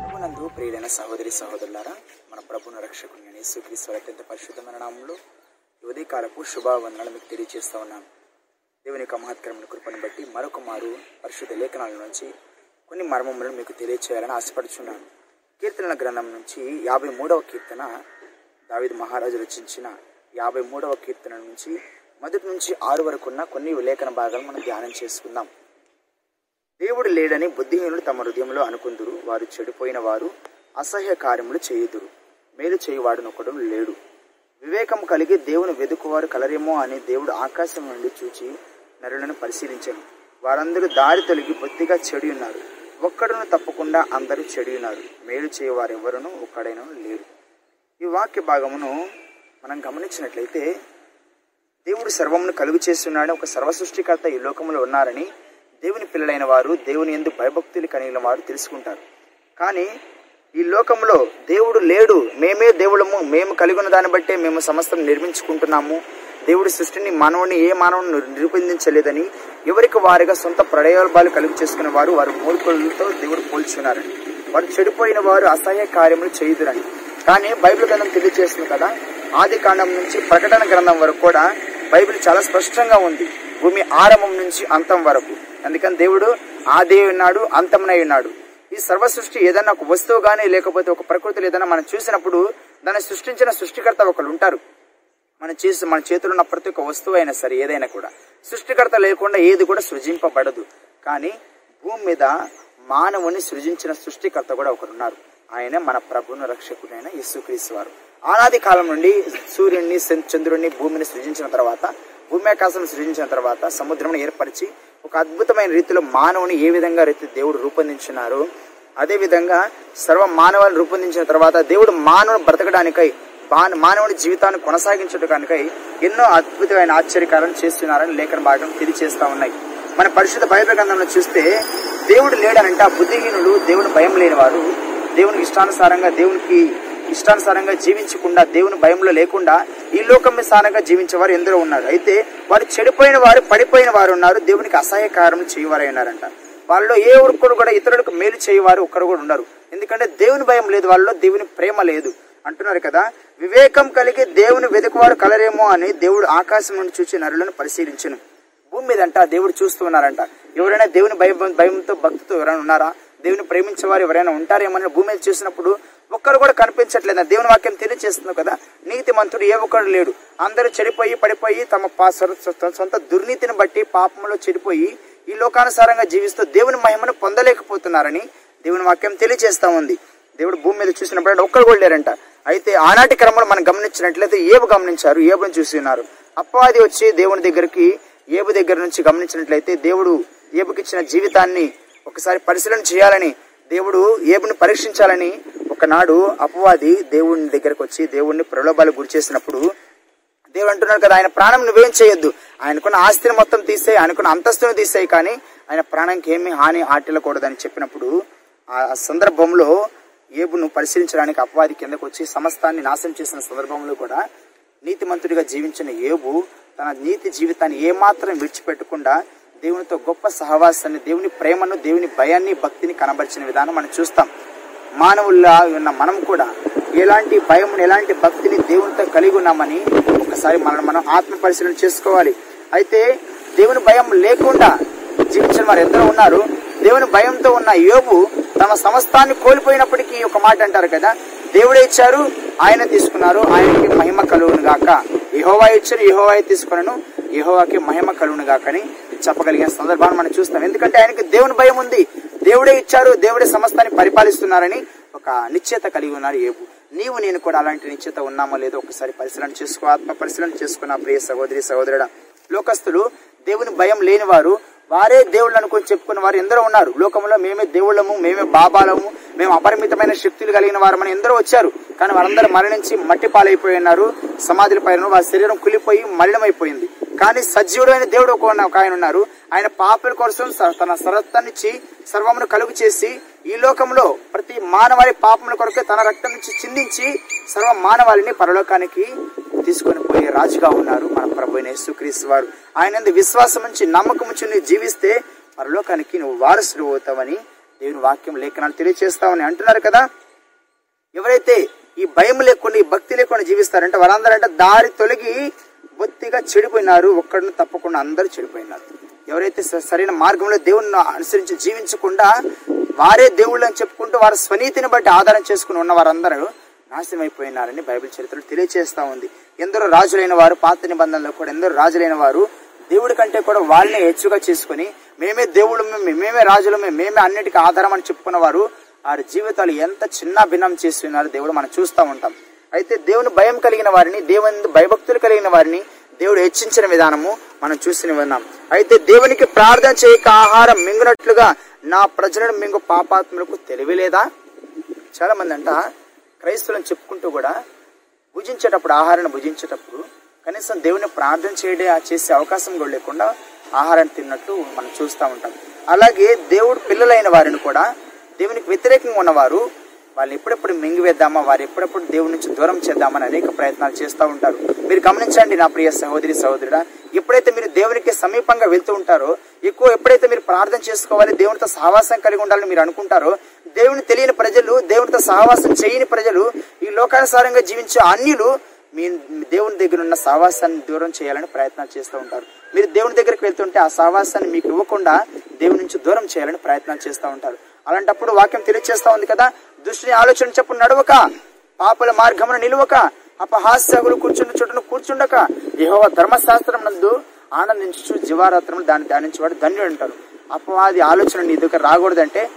ప్రభునందు ప్రియులైన సహోదరి సహోదరులారా మన ప్రభుని రక్షకుని యేసుక్రీస్తు అత్యంత పరిశుద్ధమైన నామంలో ఈ ఉదయకాలపు శుభావందనలు మీకు తెలియజేస్తా ఉన్నాను. దేవుని యొక్క మహత్కరమైన కృపను బట్టి మరొక మారు పరిశుద్ధ లేఖనాల నుంచి కొన్ని మర్మములను మీకు తెలియచేయాలని ఆశపడుచున్నాను. కీర్తనల గ్రంథం నుంచి యాభై మూడవ కీర్తన దావిద్ మహారాజు రచించిన యాభై మూడవ కీర్తన నుంచి మొదటి నుంచి ఆరు వరకు ఉన్న కొన్ని లేఖన భాగాలు మనం ధ్యానం చేసుకుందాం. దేవుడు లేడని బుద్ధిహీనులు తమ హృదయంలో అనుకుందురు వారు చెడిపోయిన వారు అసహ్య కార్యములు చేయుదురు. మేలు చేయువాడునొకడు లేడు. వివేకం కలిగి దేవుని వెదుకువారు కలరేమో అని దేవుడు ఆకాశం నుండి చూచి నరులను పరిశీలించను. వారందరూ దారి తొలగి బొత్తిగా చెడి ఉన్నారు. ఒక్కడును తప్పకుండా అందరూ చెడి ఉన్నారు. మేలు చేయవారెవరును ఒక్కడైనా లేడు ఈ వాక్య భాగమును మనం గమనించినట్లయితే దేవుడు సర్వమును కలుగు చేస్తున్నాడని ఒక సర్వ సృష్టికర్త ఈ లోకంలో ఉన్నారని దేవుని పిల్లలైన వారు దేవుని ఎందు భయభక్తులు కలిగిన వారు తెలుసుకుంటారు. కానీ ఈ లోకంలో దేవుడు లేడు. మేమే దేవుడము మేము కలిగి ఉన్న దాన్ని బట్టే మేము సమస్తం నిర్మించుకుంటున్నాము. దేవుడి సృష్టిని మానవుని ఏ మానవుని నిరూపించలేదని ఎవరికి వారిగా సొంత ప్రయోగాలు కలుగు చేసుకున్న వారు వారు మూర్ఖులతో దేవుడు పోల్చున్నారని వారు చెడిపోయిన వారు అసహ్య కార్యములు చేయుదురని. కానీ బైబిల్ గ్రంథం తెలియజేస్తుంది కదా ఆది కాండం నుంచి ప్రకటన గ్రంథం వరకు కూడా బైబిల్ చాలా స్పష్టంగా ఉంది. భూమి ఆరంభం నుంచి అంతం వరకు. అందుకని దేవుడు ఆదే ఉన్నాడు అంతమునై ఉన్నాడు. ఈ సర్వ సృష్టి ఏదైనా ఒక వస్తువు కానీ లేకపోతే ఒక ప్రకృతిలో ఏదైనా మనం చూసినప్పుడు దాన్ని సృష్టించిన సృష్టికర్త ఒకరు ఉంటారు. మనం చేసి మన చేతిలో ఉన్న ప్రతి ఒక్క వస్తువు అయినా సరే ఏదైనా కూడా. సృష్టికర్త లేకుండా ఏది కూడా సృజింపబడదు. కానీ భూమి మీద మానవుని సృజించిన సృష్టికర్త కూడా ఒకరున్నారు. ఆయన మన ప్రభును రక్షకుడైన యేసుక్రీస్తు వారు. ఆనాది కాలం నుండి సూర్యుడిని చంద్రుడిని భూమిని సృజించిన తర్వాత భూమి ఆకాశం సృజించిన తర్వాత సముద్రంను ఏర్పరిచి ఒక అద్భుతమైన రీతిలో మానవుని ఏ విధంగా రీతి దేవుడు రూపొందించినారో అదే విధంగా సర్వ మానవాలను రూపొందించిన తర్వాత దేవుడు మానవుని బ్రతకడానికై మానవుని జీవితాన్ని కొనసాగించడానికై ఎన్నో అద్భుతమైన ఆశ్చర్యకాలను చేస్తున్నారని లేఖన భాగం తెలియజేస్తా ఉన్నాయి. మన పరిశుద్ధ బైబిల్ గ్రంథంలో చూస్తే దేవుడు లేడనంటే ఆ బుద్ధిహీనులు దేవుని భయం లేని వారు దేవునికి ఇష్టానుసారంగా దేవునికి ఇష్టానుసారంగా జీవించకుండా దేవుని భయంలో లేకుండా ఈ లోకమిసారంగా జీవించేవారు ఎందరో ఉన్నారు. అయితే వారు చెడిపోయిన వారు పడిపోయిన వారు ఉన్నారు దేవునికి అసహ్యకారం చేయవారై ఉన్నారంట వాళ్ళలో ఏ ఒక్కరు కూడా ఇతరులకు మేలు చేయవారు ఒక్కరు కూడా ఉన్నారు ఎందుకంటే దేవుని భయం లేదు వాళ్ళలో దేవుని ప్రేమ లేదు. అంటున్నారు కదా వివేకం కలిగి దేవుని వెతుకువారు కలరేమో అని దేవుడు ఆకాశం నుండి చూచి నరులను పరిశీలించను. భూమి మీద అంట దేవుడు చూస్తూ ఉన్నారంట. ఎవరైనా దేవుని భయం భయంతో భక్తితో ఎవరైనా ఉన్నారా? దేవుని ప్రేమించేవారు ఎవరైనా ఉంటారేమని భూమి మీద చూసినప్పుడు ఒక్కరు కూడా కనిపించట్లేదు? దేవుని వాక్యం తెలియజేస్తుంది కదా? నీతి మంతుడు ఏ ఒక్కడు లేడు. అందరూ చెడిపోయి పడిపోయి తమ సొంత దుర్నీతిని బట్టి పాపంలో చెడిపోయి ఈ లోకానుసారంగా జీవిస్తూ దేవుని మహిమను పొందలేకపోతున్నారని దేవుని వాక్యం తెలియజేస్తా ఉంది. దేవుడు భూమి మీద చూసినప్పుడు ఒక్కరు కూడా లేరంట. అయితే ఆనాటి క్రమంలో మనం గమనించినట్లయితే ఏబు గమనించారు ఏబుని చూసి ఉన్నారు అప్పవాది వచ్చి దేవుని దగ్గరికి ఏబు దగ్గర నుంచి గమనించినట్లయితే దేవుడు ఏబుకిచ్చిన జీవితాన్ని ఒకసారి పరిశీలన చేయాలని దేవుడు ఏబుని పరీక్షించాలని ఒకనాడు అపవాది దేవుని దగ్గరకు వచ్చి దేవుణ్ణి ప్రలోభాలు గురి చేసినప్పుడు దేవుడు అంటున్నాడు కదా ఆయన ప్రాణం నువ్వేం చేయొద్దు. ఆయనకున్న ఆస్తిని మొత్తం తీసేయి ఆయనకున్న అంతస్తును తీసేయి కానీ ఆయన ప్రాణానికి ఏమీ హాని ఆటిల్లకూడదని చెప్పినప్పుడు ఆ సందర్భంలో ఏబును పరిశీలించడానికి అపవాది కిందకు వచ్చి సమస్తాన్ని నాశనం చేసిన సందర్భంలో కూడా నీతిమంతుడిగా జీవించిన ఏబు తన నీతి జీవితాన్ని ఏమాత్రం విడిచిపెట్టకుండా దేవునితో గొప్ప సహవాసాన్ని దేవుని ప్రేమను దేవుని భయాన్ని భక్తిని కనబరిచిన విధానం మనం చూస్తాం. మానవుల్లా ఉన్న మనం కూడా ఎలాంటి భయం ఎలాంటి భక్తిని దేవునితో కలిగి ఉన్నామని ఒకసారి మనం మనం ఆత్మ పరిశీలన చేసుకోవాలి. అయితే దేవుని భయం లేకుండా జీవించిన వారు ఎందరో ఉన్నారు. దేవుని భయంతో ఉన్న యోబు తమ సమస్తాన్ని కోల్పోయినప్పటికీ ఒక మాట అంటారు కదా? దేవుడే ఇచ్చారు ఆయన తీసుకున్నారు ఆయనకి మహిమ కలుగును గాక. యహోవా ఇచ్చారు యహోవా తీసుకున్నాను యహోవాకి మహిమ కలుగును గాక అని చెప్పగలిగిన సందర్భాన్ని మనం చూస్తాం. ఎందుకంటే ఆయనకి దేవుని భయం ఉంది. దేవుడే ఇచ్చారు దేవుడే సమస్తాన్ని పరిపాలిస్తున్నారని ఒక నిశ్చేత కలిగి ఉన్నారు ఏబు నీవు నేను కూడా అలాంటి నిశ్చేత ఉన్నామో లేదో ఒకసారి పరిశీలన చేసుకో ఆత్మ పరిశీలన చేసుకున్న ప్రియ సహోదరి సహోదరుడ. లోకస్తులు దేవుని భయం లేని వారు వారే దేవుళ్ళు అనుకుని చెప్పుకున్న వారు ఎందరో ఉన్నారు. లోకంలో మేమే దేవుళ్ళము మేమే బాబాలము మేము అపరిమితమైన శక్తులు కలిగిన వారమని ఎందరో వచ్చారు. కానీ వారందరూ మరణించి మట్టి పాలైపోయి ఉన్నారు సమాధుల పైన వారి శరీరం కులిపోయి మలినమైపోయింది. కానీ సజీవుడైన దేవుడు ఒక ఆయన ఉన్నారు. ఆయన పాపల కోసం తన సరత్తాన్నిచ్చి సర్వమును కలుగు చేసి ఈ లోకంలో ప్రతి మానవాళి పాపముల కొరకు తన రక్తం నుంచి చిందించి సర్వ మానవాళిని పరలోకానికి తీసుకొని పోయే రాజుగా ఉన్నారు మన ప్రభు యేసుక్రీస్తు వారు. ఆయన విశ్వాసం నుంచి నమ్మకం నుంచి నువ్వు జీవిస్తే పరలోకానికి నువ్వు వారసుడు అవుతావని దేవుని వాక్యం లేఖనాలు తెలియజేస్తావని అంటున్నారు కదా ఎవరైతే ఈ భయం లేకుండా ఈ భక్తి లేకుండా జీవిస్తారంటే వారందరూ అంటే దారి తొలగి బొత్తిగా చెడిపోయినారు. ఒక్కడిని తప్పకుండా అందరూ చెడిపోయినారు. ఎవరైతే స- సరైన మార్గంలో దేవుణ్ణి అనుసరించి జీవించకుండా వారే దేవుళ్ళు అని చెప్పుకుంటూ వారి స్వనీతిని బట్టి ఆధారం చేసుకుని ఉన్న వారందరూ నాశనం అయిపోయినారని బైబిల్ చరిత్రలో తెలియజేస్తా ఉంది. ఎందరో రాజులైన వారు పాత నిబంధనలో కూడా ఎందరో రాజులైన వారు దేవుడి కంటే కూడా వాళ్ళని హెచ్చుగా చేసుకుని మేమే దేవుడు మేమే రాజులమే మేమే అన్నిటికీ ఆధారం అని చెప్పుకున్న వారు వారి జీవితాలు ఎంత చిన్న భిన్నం చేస్తున్నారు దేవుడు మనం చూస్తూ ఉంటాం. అయితే దేవుని భయం కలిగిన వారిని దేవుని భయభక్తులు కలిగిన వారిని దేవుడు హెచ్చించిన విధానము మనం చూస్తూనే ఉన్నాం. అయితే దేవునికి ప్రార్థన చేయక ఆహారం మింగినట్లుగా నా ప్రజలను మీకు పాపాత్ములకు తెలివిలేదా చాలా మంది అంట క్రైస్తవులను చెప్పుకుంటూ కూడా భుజించేటప్పుడు ఆహారాన్ని భుజించేటప్పుడు కనీసం దేవుని ప్రార్థన చేయడే చేసే అవకాశం కూడా లేకుండా ఆహారాన్ని తిన్నట్టు మనం చూస్తూ ఉంటాం. అలాగే దేవుడు పిల్లలైన వారిని కూడా దేవునికి వ్యతిరేకంగా ఉన్నవారు వాళ్ళు ఎప్పుడెప్పుడు మింగివేద్దామా వారు ఎప్పుడెప్పుడు దేవుడి నుంచి దూరం చేద్దామని అనేక ప్రయత్నాలు చేస్తూ ఉంటారు. మీరు గమనించండి నా ప్రియ సహోదరి సహోదరుడా ఎప్పుడైతే మీరు దేవునికి సమీపంగా వెళ్తూ ఉంటారో ఎక్కువ ఎప్పుడైతే మీరు ప్రార్థన చేసుకోవాలి దేవునితో సహవాసం కలిగి ఉండాలని మీరు అనుకుంటారో దేవుని తెలియని ప్రజలు దేవునితో సహవాసం చేయని ప్రజలు ఈ లోకానుసారంగా జీవించే అన్యులు మీ దేవుని దగ్గర ఉన్న సహవాసాన్ని దూరం చేయాలని ప్రయత్నాలు చేస్తూ ఉంటారు. మీరు దేవుని దగ్గరికి వెళ్తుంటే ఆ సహవాసాన్ని మీకు ఇవ్వకుండా దేవుని నుంచి దూరం చేయాలని ప్రయత్నాలు చేస్తూ ఉంటారు. అలాంటప్పుడు వాక్యం తెలియజేస్తూ ఉంది కదా దుష్టుని ఆలోచన చెప్పు నడవక. పాపల మార్గమును నిలువక. అపహాస్యగులు కూర్చుండి చుట్టూ కూర్చుండక. యహోవ ధర్మశాస్త్రం నందు ఆనందించు జీవారాత్రములు దాన్ని ధ్యానించేవాడు ధన్యుడు అంటారు. అపవాది ఆలోచన నీ దగ్గర రాకూడదంటే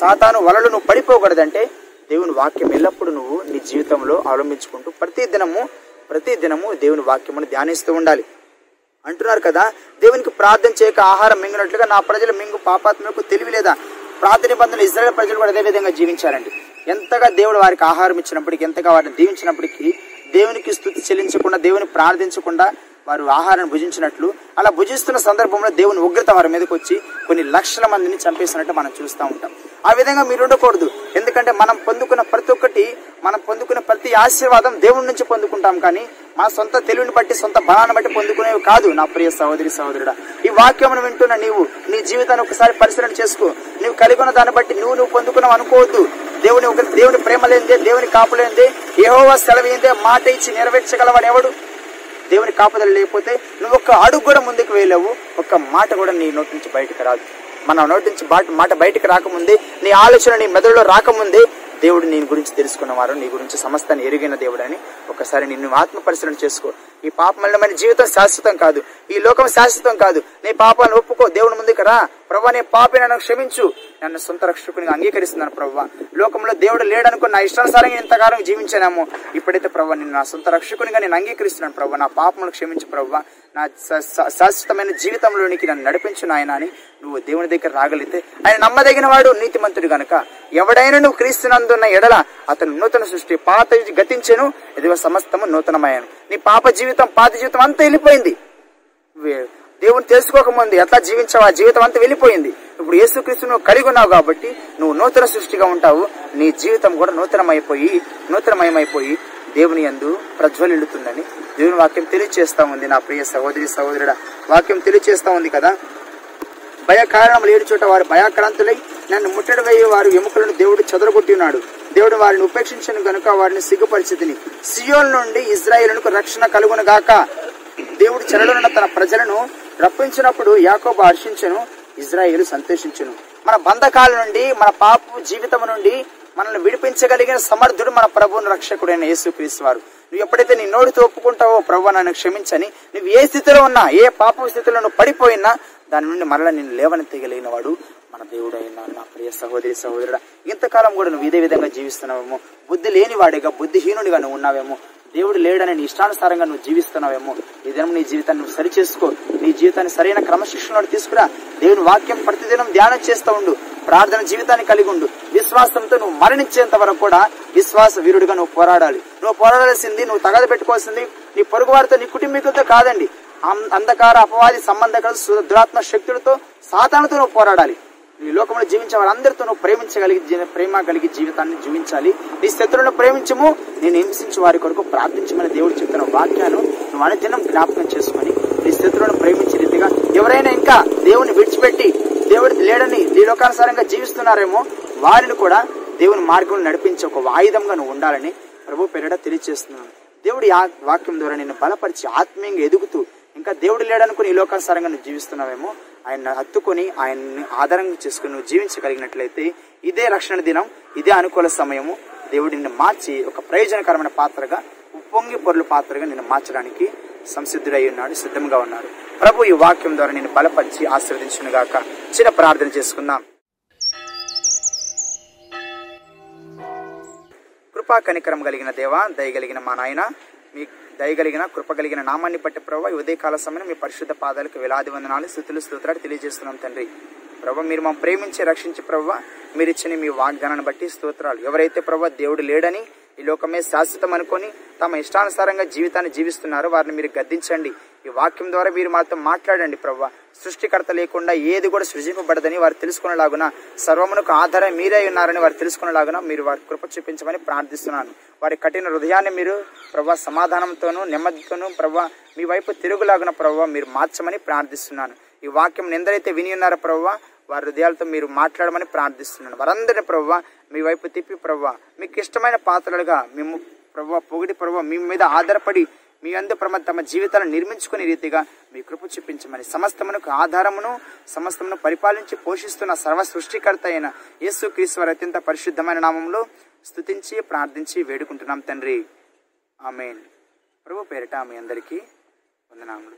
సాతాను వలలు నువ్వు పడిపోకూడదంటే దేవుని వాక్యం ఎల్లప్పుడూ నువ్వు నీ జీవితంలో అవలంబించుకుంటూ ప్రతి దినము ప్రతి దినము దేవుని వాక్యమును ధ్యానిస్తూ ఉండాలి. అంటున్నారు కదా దేవునికి ప్రార్థన చేయక ఆహారం మింగినట్లుగా నా ప్రజలు మింగు పాపాత్మలకు తెలివి లేదా? ప్రార్థన నిబంధనలు ఇజ్రాయల్ ప్రజలు కూడా అదే విధంగా జీవించారండి. ఎంతగా దేవుడు వారికి ఆహారం ఇచ్చినప్పటికీ ఎంతగా వారిని దీవించినప్పటికీ దేవునికి స్థుతి చెల్లించకుండా దేవుని ప్రార్థించకుండా వారు ఆహారాన్ని భుజించినట్లు అలా భుజిస్తున్న సందర్భంలో దేవుని ఉగ్రత వారి మీదకి వచ్చి కొన్ని లక్షల మందిని చంపేసినట్టు మనం చూస్తూ ఉంటాం. ఆ విధంగా మీరు ఉండకూడదు. ఎందుకంటే మనం పొందుకున్న ప్రతి ఒక్కటి మనం పొందుకున్న ప్రతి ఆశీర్వాదం దేవుడి నుంచి పొందుకుంటాం కానీ మన సొంత తెలివిని బట్టి సొంత బలాన్ని బట్టి పొందుకునేవి కాదు నా ప్రియ సహోదరి సహోదరుడా. ఈ వాక్యం వింటున్న నీవు నీ జీవితాన్ని ఒకసారి పరిశీలన చేసుకో. నీవు కలిగి ఉన్న దాన్ని బట్టి నువ్వు నువ్వు పొందుకున్నావు అనుకోవద్దు. దేవుని ఒక దేవుని ప్రేమ లేనిదే దేవుని కాపు లేనిదే ఏహోవా సెలవు మాట ఇచ్చి నెరవేర్చగలవాడు ఎవడు? దేవుని కాపుదల లేకపోతే నువ్వు ఒక్క అడుగు కూడా ముందుకు వేయలేవు. ఒక్క మాట కూడా నీ నోటి నుంచి బయటకు రాదు. మన నోటి నుంచి మాట బయటకు రాకముందే నీ ఆలోచన నీ మెదడులో రాకముందే దేవుడు నీ గురించి తెలుసుకున్నవారు నీ గురించి సమస్తాన్ని ఎరిగిన దేవుడు అని ఒకసారి నిన్ను ఆత్మ పరిశీలన చేసుకో. ఈ పాపమల్లమైన జీవితం శాశ్వతం కాదు. ఈ లోకం శాశ్వతం కాదు. నీ పాపాలను ఒప్పుకో. దేవుని ముందుకు రా. ప్రభా నీ పాపి నన్ను క్షమించు. నన్ను సొంత రక్షకునిగా అంగీకరిస్తున్నాను ప్రభా. లోకంలో దేవుడు లేడనుకో నా ఇష్టానుసారంగా ఇంతకాలం జీవించానేమో. ఇప్పుడైతే ప్రభా నిన్ను నా సొంత రక్షకునిగా నేను అంగీకరిస్తున్నాను ప్రభా. నా పాపములు క్షమించు ప్రభా. నా శాశ్వతమైన జీవితంలోనికి నన్ను నడిపించు నాయన అని నువ్వు దేవుని దగ్గర రాగలిగితే ఆయన నమ్మదగిన వాడు నీతిమంతుడు గనుక. ఎవడైనా నువ్వు నందున్న ఎడల అతను నూతన సృష్టి పాత గతించెను ఇదిగో సమస్తము నూతనమయ్యాను. నీ పాప జీవితం పాత జీవితం అంతా వెళ్ళిపోయింది. దేవుని తెలుసుకోకముందు ఎట్లా జీవించావు? ఆ జీవితం అంతా వెళ్ళిపోయింది. ఇప్పుడు యేసుక్రీస్తు నువ్వు కలిగి ఉన్నావు కాబట్టి నువ్వు నూతన సృష్టిగా ఉంటావు. నీ జీవితం కూడా నూతనమైపోయి నూతనమయమైపోయి దేవుని యందు ప్రజ్వలిల్లుతుందని దేవుని వాక్యం తెలియచేస్తా ఉంది నా ప్రియ సహోదరి సహోదరుడ. వాక్యం తెలియచేస్తా ఉంది కదా? భయ కారణం లేని చోట వారు భయాక్రాంతులై నన్ను ముట్టడి వేయి వారి ఎముకలను దేవుడు చదరగొట్టినాడు. దేవుడు వారిని ఉపేక్షించను గనుక వారిని సిగ్గుపరిచితిని. సియోల్ నుండి ఇజ్రాయేలునకు రక్షణ కలుగును గాక. దేవుడు చెరడున్న తన ప్రజలను రప్పించినప్పుడు యాకోబు హర్షించను ఇజ్రాయేలు సంతోషించును. మన బంధకాల నుండి మన పాపు జీవితం నుండి మనల్ని విడిపించగలిగిన సమర్థుడు మన ప్రభువును రక్షకుడైన యేసుక్రీస్తు వారు. నువ్వు ఎప్పుడైతే నీ నోటితో ఒప్పుకుంటావో ప్రభు నన్ను క్షమించని నువ్వు ఏ స్థితిలో ఉన్నా ఏ పాప స్థితిలో నువ్వు పడిపోయినా దాని నుండి మరల నేను లేవనెత్తగలిగిన వాడు మన దేవుడు నా ప్రియ సహోదరి సహోదరుడా ఇంతకాలం కూడా నువ్వు ఇదే విధంగా జీవిస్తున్నావేమో? బుద్ధి లేనివాడిగా బుద్ధిహీనుడిగా నువ్వు ఉన్నావేమో? దేవుడు లేడని నీ ఇష్టానుసారంగా నువ్వు జీవిస్తున్నావేమో? ఈ దినం నీ జీవితాన్ని నువ్వు సరి చేసుకో నీ జీవితాన్ని సరైన క్రమశిక్షణలో తీసుకురా. దేవుని వాక్యం ప్రతిదినం ధ్యానం చేస్తూ ఉండు. ప్రార్థన జీవితాన్ని కలిగి ఉండు. విశ్వాసంతో నువ్వు మరణించేంత వరకు కూడా విశ్వాస వీరుడిగా నువ్వు పోరాడాలి. నువ్వు పోరాడాల్సింది నువ్వు తగద పెట్టుకోవాల్సింది నీ పొరుగు వారితో నీ కుటుంబీకులతో కాదండి. అం- అంధకార అపవాది సంబంధకాలు దురాత్మ శక్తులతో సాతానుతో నువ్వు పోరాడాలి. ఈ లోకంలో జీవించే వారందరితో నువ్వు ప్రేమించగలిగి ప్రేమ కలిగి జీవితాన్ని జీవించాలి. నీ శత్రువులను ప్రేమించము. నేను హింసించి వారి కొరకు ప్రార్థించమని దేవుడు చెప్తున్న వాక్యాలు నువ్వు అనుదినం జ్ఞాపకం చేసుకొని నీ శత్రువులను ప్రేమించే రీతిగా ఎవరైనా ఇంకా దేవుని విడిచిపెట్టి దేవుడి లేడని ఈ లోకానుసారంగా జీవిస్తున్నారేమో వారిని కూడా దేవుని మార్గం నడిపించే ఒక ఆయుధంగా నువ్వు ఉండాలని ప్రభు పేరిట తెలియజేస్తున్నాను దేవుడి ఆ వాక్యం ద్వారా నిన్ను బలపరిచి ఆత్మీయంగా ఎదుగుతూ ఇంకా దేవుడు లేడనుకుని ఈ లోకానుసారంగా నువ్వు జీవిస్తున్నావేమో ఆయన హత్తుకొని ఆయన్ని ఆధారంగా చేసుకుని నువ్వు జీవించగలిగినట్లయితే ఇదే రక్షణ దినం ఇదే అనుకూల సమయము. దేవుడిని మార్చి ఒక ప్రయోజనకరమైన పాత్రగా ఉప్పొంగి పొరుల పాత్రగా నిన్ను మార్చడానికి సంసిద్ధుడై ఉన్నాడు సిద్ధంగా ఉన్నాడు. ప్రభు ఈ వాక్యం ద్వారా నేను బలపరిచి ఆశీర్వదించునుగాక చిన్న ప్రార్థన చేసుకుందాం. కృపా కనికరం కలిగిన దేవా దయగలిగిన మా నాయన మీ దయగలిగిన కృపగలిగిన నామాన్ని పట్టి ప్రభావ ఈ ఉదయకాల సమయం మీ పరిశుద్ధ పాదాలకు వేలాది వందనాలు స్థుతులు స్తోత్రాలు తెలియజేస్తున్నాం తండ్రి. ప్రభావ మీరు మమ్మల్ని ప్రేమించి రక్షించి ప్రభావ మీరు ఇచ్చిన మీ వాగ్దానాన్ని బట్టి స్తోత్రాలు. ఎవరైతే ప్రభావ దేవుడు లేడని ఈ లోకమే శాశ్వతం అనుకొని తమ ఇష్టానుసారంగా జీవితాన్ని జీవిస్తున్నారు. వారిని మీరు గద్దించండి. ఈ వాక్యం ద్వారా మీరు మాతో మాట్లాడండి ప్రవ్వ. సృష్టికర్త లేకుండా ఏది కూడా సృజింపబడదని వారు తెలుసుకునేలాగున సర్వమునకు ఆధారం మీరే ఉన్నారని వారు తెలుసుకునేలాగున మీరు వారి కృప చూపించమని ప్రార్థిస్తున్నాను. వారి కఠిన హృదయాన్ని మీరు ప్రవ్వ సమాధానంతోనూ నెమ్మదితోనూ ప్రవ్వ మీ వైపు తిరుగులాగున ప్రవ్వ మీరు మార్చమని ప్రార్థిస్తున్నాను. ఈ వాక్యం ఎందరైతే విని ఉన్నారో ప్రవ్వ? వారి హృదయాలతో మీరు మాట్లాడమని ప్రార్థిస్తున్నాను. వారందరినీ ప్రవ్వ మీ వైపు తిప్పి ప్రవ్వ మీకు ఇష్టమైన పాత్రలుగా మేము ప్రవ్వ పొగిడి ప్రవ్వ మీ మీద ఆధారపడి మీ అందు ప్రమ తమ జీవితాలను నిర్మించుకునే రీతిగా మీ కృప చూపించమని సమస్తమునకు ఆధారమును సమస్తమును పరిపాలించి పోషిస్తున్న సర్వ సృష్టికర్త అయిన యేసు క్రీశ్వర అత్యంత పరిశుద్ధమైన నామంలో స్థుతించి ప్రార్థించి వేడుకుంటున్నాం తండ్రి. ఆమెన్. ప్రభు పేరిట మీ అందరికీ వందనాములు.